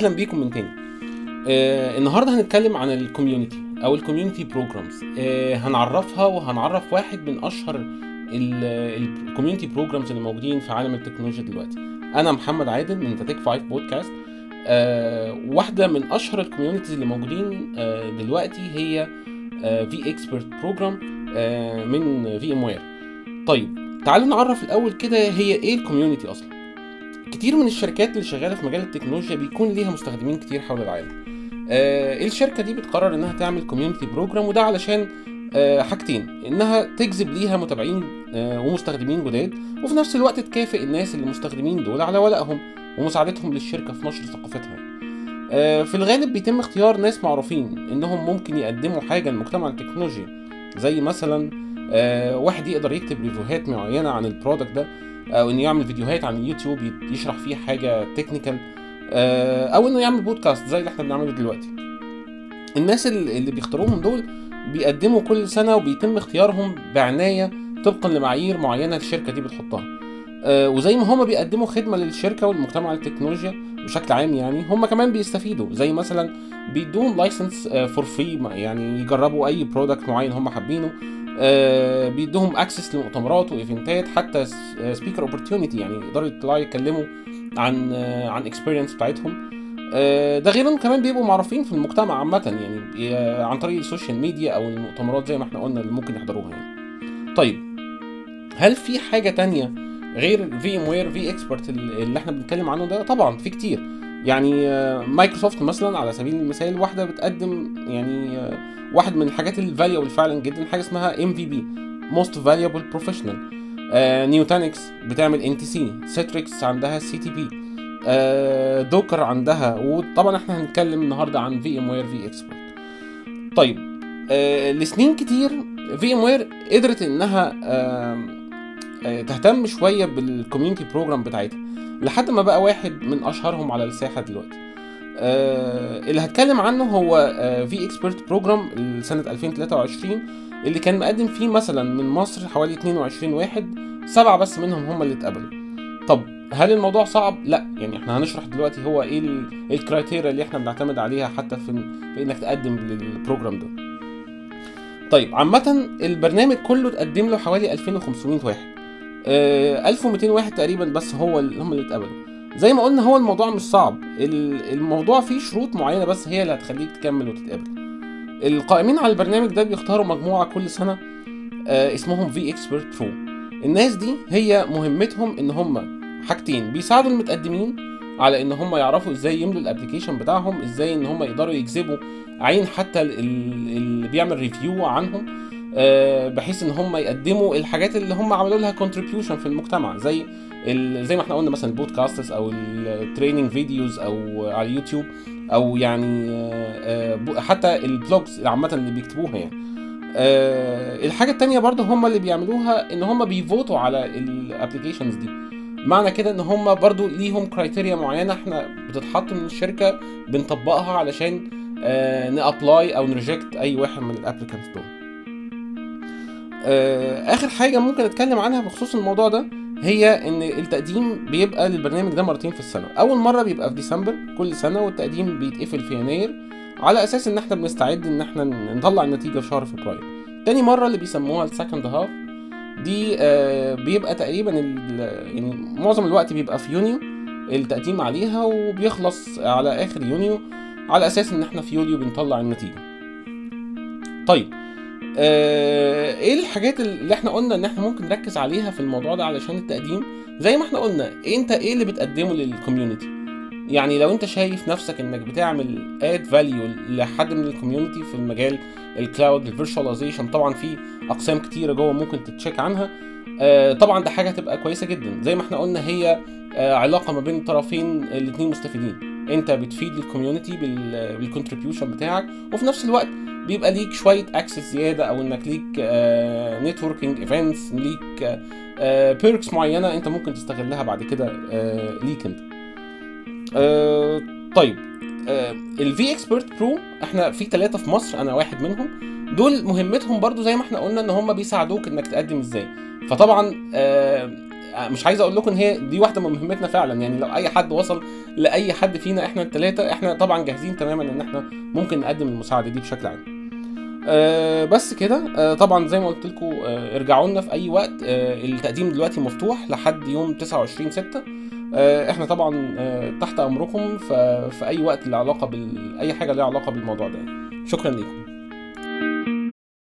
أهلا بيكم من تاني. آه النهارده هنتكلم عن ال community أو ال community programs آه هنعرفها وهنعرف واحد من أشهر ال community programs اللي موجودين في عالم التكنولوجيا دلوقتي. أنا محمد عادل من Tech5ive Podcast آه واحدة من أشهر ال communities اللي موجودين آه دلوقتي هي vExpert program من VMware طيب تعالوا نعرف الأول كده هي إيه ال community أصلا؟ كتير من الشركات اللي شغالة في مجال التكنولوجيا بيكون ليها مستخدمين كتير حول العالم. آه الشركة دي بتقرر إنها تعمل community program وده علشان آه حاجتين إنها تجذب ليها متابعين آه ومستخدمين جداد وفي نفس الوقت تكافئ الناس اللي مستخدمين دول على ولائهم ومساعدتهم للشركة في نشر ثقافتها. آه في الغالب بيتم اختيار ناس معروفين إنهم ممكن يقدموا حاجة لمجتمع التكنولوجيا زي مثلا واحد يقدر يكتب review هات معينة عن ال product ده أو إنه يعمل فيديوهات عن اليوتيوب يشرح فيه حاجة technical أو إنه يعمل بودكاست زي اللي إحنا بنعمله دلوقتي. الناس اللي بيختاروهم دول بيقدموا كل سنة وبيتم اختيارهم بعناية طبقا لمعايير معينة الشركة دي بتحطها. وزي ما هما بيقدموا خدمة للشركة والمجتمع التكنولوجيا بشكل عام يعني هم كمان بيستفيدوا. زي مثلا بيدوهم license for free يعني يجربوا أي product معين هم حابينه. آه بيدوهم access لمؤتمرات و event ات حتى speaker opportunity يعني يقدروا يطلعوا يتكلموا عن آه عن experience بتاعتهم. آه ده غير إنهم كمان بيبقوا معروفين في المجتمع عامة يعني عن طريق السوشيال ميديا أو المؤتمرات زي ما إحنا قلنا اللي ممكن يحضروها يعني. طيب هل في حاجة تانية غير VMware vExpert اللي إحنا بنتكلم عنه ده؟ طبعا في كتير. يعني مايكروسوفت مثلا على سبيل المثال واحدة بتقدم يعني واحد من الحاجات ال valuable فعلا جدا حاجة اسمها MVP Most Valuable Professional Nutanix بتعمل NTC Citrix عندها CTP Docker عندها وطبعا إحنا هنتكلم النهارده عن VMware vExpert طيب آه لسنين كتير VMware قدرت إنها آه آه تهتم شوية بال community program بتاعتها. لحد ما بقى واحد من أشهرهم على الساحة دلوقتي. آه اللي هتكلم عنه هو vExpert program لسنة 2023 اللي كان مقدم فيه مثلا من مصر حوالي 22 واحد سبعة بس منهم هم اللي اتقبلوا. طب هل الموضوع صعب؟ لا يعني إحنا هنشرح دلوقتي هو إيه ال criteria اللي إحنا بنعتمد عليها حتى في, في إنك تقدم لل program ده. طيب عامة البرنامج كله اتقدم له حوالي 2500 واحد. 1200 واحد تقريبا بس هو اللي هم اللي اتقبلوا. زي ما قلنا هو الموضوع مش صعب. الموضوع فيه شروط معينة بس هي اللي هتخليك تكمل وتتقبل. القائمين على البرنامج ده بيختاروا مجموعة كل سنة آه اسمهم vExpert Pro الناس دي هي مهمتهم إن هم حاجتين بيساعدوا المتقدمين على إن هم يعرفوا إزاي يملوا ال application بتاعهم إزاي إن هم يقدروا يجذبوا عين حتى اللي بيعمل review عنهم. آه بحيث إن هم يقدموا الحاجات اللي هم عملوا لها contribution في المجتمع زي زي ما إحنا قلنا مثلا ال podcasts أو ال training videos أو على اليوتيوب أو يعني آه حتى ال blogs عامة اللي بيكتبوها يعني. آه الحاجة التانية برضه هم اللي بيعملوها إن هم بي vote وا على ال applications دي. معنى كده إن هم برضو ليهم criteria معينة إحنا بتتحط من الشركة بنطبقها علشان آه ن apply أو ن reject أي واحد من ال applicants دول. آه آخر حاجة ممكن أتكلم عنها بخصوص الموضوع ده هي إن التقديم بيبقى للبرنامج ده مرتين في السنة. أول مرة بيبقى في ديسمبر كل سنة والتقديم بيتقفل في يناير على أساس إن إحنا بنستعد إن إحنا نطلع النتيجة في شهر فبراير. تاني مرة اللي بيسموها ال second half دي آه بيبقى تقريبا يعني معظم الوقت بيبقى في يونيو التقديم عليها وبيخلص على آخر يونيو على أساس إن إحنا في يوليو بنطلع النتيجة. طيب آه إيه الحاجات اللي إحنا قلنا ان إحنا ممكن نركز عليها في الموضوع ده علشان التقديم؟ زي ما إحنا قلنا انت إيه اللي بتقدمه لل community يعني لو انت شايف نفسك انك بتعمل add value لحد من ال community في المجال ال cloud ال virtualization طبعا في أقسام كتيرة جوه ممكن تت check عنها آه طبعا ده حاجة تبقى كويسة جدا. زي ما إحنا قلنا هي آه علاقة ما بين الطرفين الاثنين مستفيدين. انت بتفيد ال community بال contribution بتاعك وفي نفس الوقت بيبقى ليك شوية access زيادة أو إنك ليك networking events ليك perks معينة أنت ممكن تستغلها بعد كده آه ليك أنت. آه طيب آه ال vExpert Pro إحنا في ثلاثة في مصر أنا واحد منهم. دول مهمتهم برضو زي ما إحنا قلنا إن هم بيساعدوك إنك تقدم إزاي. فطبعا آه مش عايز أقول لكم إن هي دي واحدة من مهمتنا فعلا. يعني لو أي حد وصل لأي حد فينا إحنا الثلاثه إحنا طبعا جاهزين تماما إن إحنا ممكن نقدم المساعدة دي بشكل عام. أه بس كده. أه طبعا زي ما قلت لكم أه ارجعوا لنا في أي وقت. أه التقديم دلوقتي مفتوح لحد يوم 29 6 أه إحنا طبعا أه تحت أمركم في أي وقت له علاقه بال أي حاجة ليها علاقة بالموضوع ده. شكرا لكم